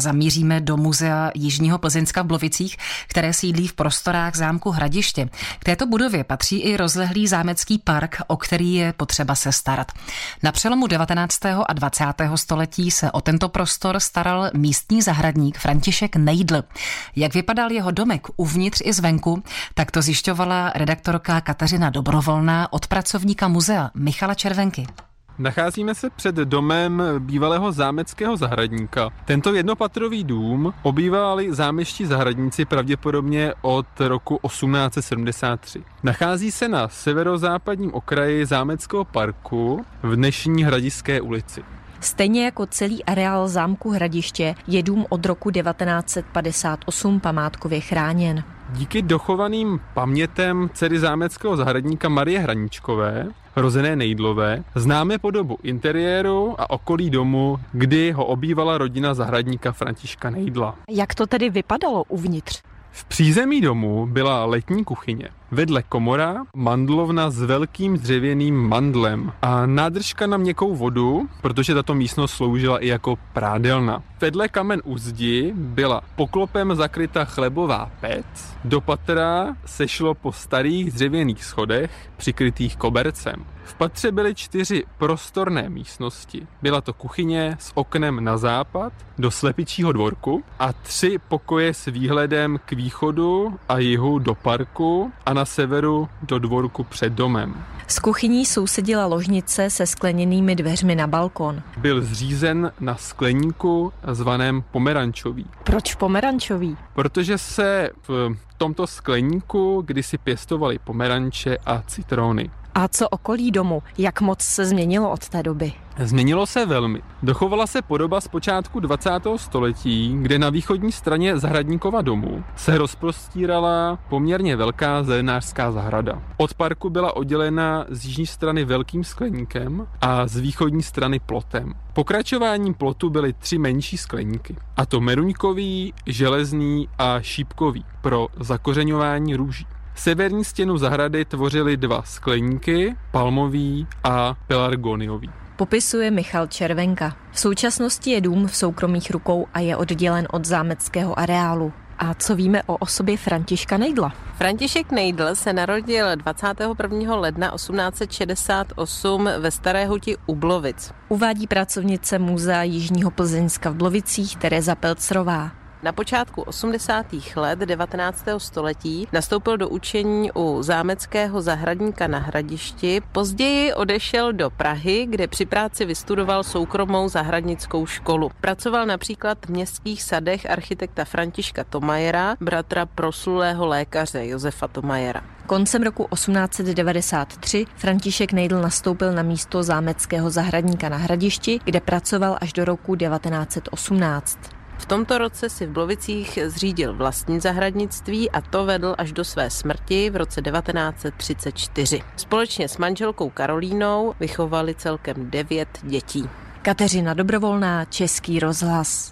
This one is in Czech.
Zamíříme do muzea Jižního Plzeňska v Blovicích, které sídlí v prostorách zámku Hradiště. K této budově patří i rozlehlý zámecký park, o který je potřeba se starat. Na přelomu 19. a 20. století se o tento prostor staral místní zahradník František Nejdl. Jak vypadal jeho domek uvnitř i zvenku, tak to zjišťovala redaktorka Kateřina Dobrovolná od pracovníka muzea Michala Červenky. Nacházíme se před domem bývalého zámeckého zahradníka. Tento jednopatrový dům obývali zámeští zahradníci pravděpodobně od roku 1873. Nachází se na severozápadním okraji zámeckého parku v dnešní Hradiské ulici. Stejně jako celý areál zámku Hradiště je dům od roku 1958 památkově chráněn. Díky dochovaným pamětem dcery zámeckého zahradníka Marie Hraničkové, rozené Nejdlové, známe podobu interiéru a okolí domu, kdy ho obývala rodina zahradníka Františka Nejdla. Jak to tedy vypadalo uvnitř? V přízemí domu byla letní kuchyně. Vedle komora mandlovna s velkým dřevěným mandlem a nádržka na měkkou vodu, protože tato místnost sloužila i jako prádelna. Vedle kamen u zdi byla poklopem zakryta chlebová pec, do patra sešlo po starých dřevěných schodech přikrytých kobercem. V patře byly čtyři prostorné místnosti. Byla to kuchyně s oknem na západ do slepičího dvorku a tři pokoje s výhledem k východu a jihu do parku a na severu do dvorku před domem. Z kuchyní sousedila ložnice se skleněnými dveřmi na balkon. Byl zřízen na skleníku zvaném pomerančový. Proč pomerančový? Protože se v tomto skleníku kdysi pěstovali pomeranče a citrony. A co okolí domu? Jak moc se změnilo od té doby? Změnilo se velmi. Dochovala se podoba z počátku 20. století, kde na východní straně zahradníkova domu se rozprostírala poměrně velká zelenářská zahrada. Od parku byla oddělena z jižní strany velkým skleníkem a z východní strany plotem. Pokračováním plotu byly tři menší skleníky, a to meruňkový, železný a šípkový pro zakořeňování růží. Severní stěnu zahrady tvořily dva skleníky, palmový a pelargoniový. Popisuje Michal Červenka. V současnosti je dům v soukromých rukou a je oddělen od zámeckého areálu. A co víme o osobě Františka Nejdla? František Nejdl se narodil 21. ledna 1868 ve Staré huti u Blovic. Uvádí pracovnice Muzea Jižního Plzeňska v Blovicích Tereza Pelcrová. Na počátku 80. let 19. století nastoupil do učení u zámeckého zahradníka na hradišti. Později odešel do Prahy, kde při práci vystudoval soukromou zahradnickou školu. Pracoval například v městských sadech architekta Františka Tomajera, bratra proslulého lékaře Josefa Tomajera. Koncem roku 1893 František Nejdl nastoupil na místo zámeckého zahradníka na hradišti, kde pracoval až do roku 1918. V tomto roce si v Blovicích zřídil vlastní zahradnictví a to vedl až do své smrti v roce 1934. Společně s manželkou Karolínou vychovali celkem devět dětí. Kateřina Dobrovolná, Český rozhlas.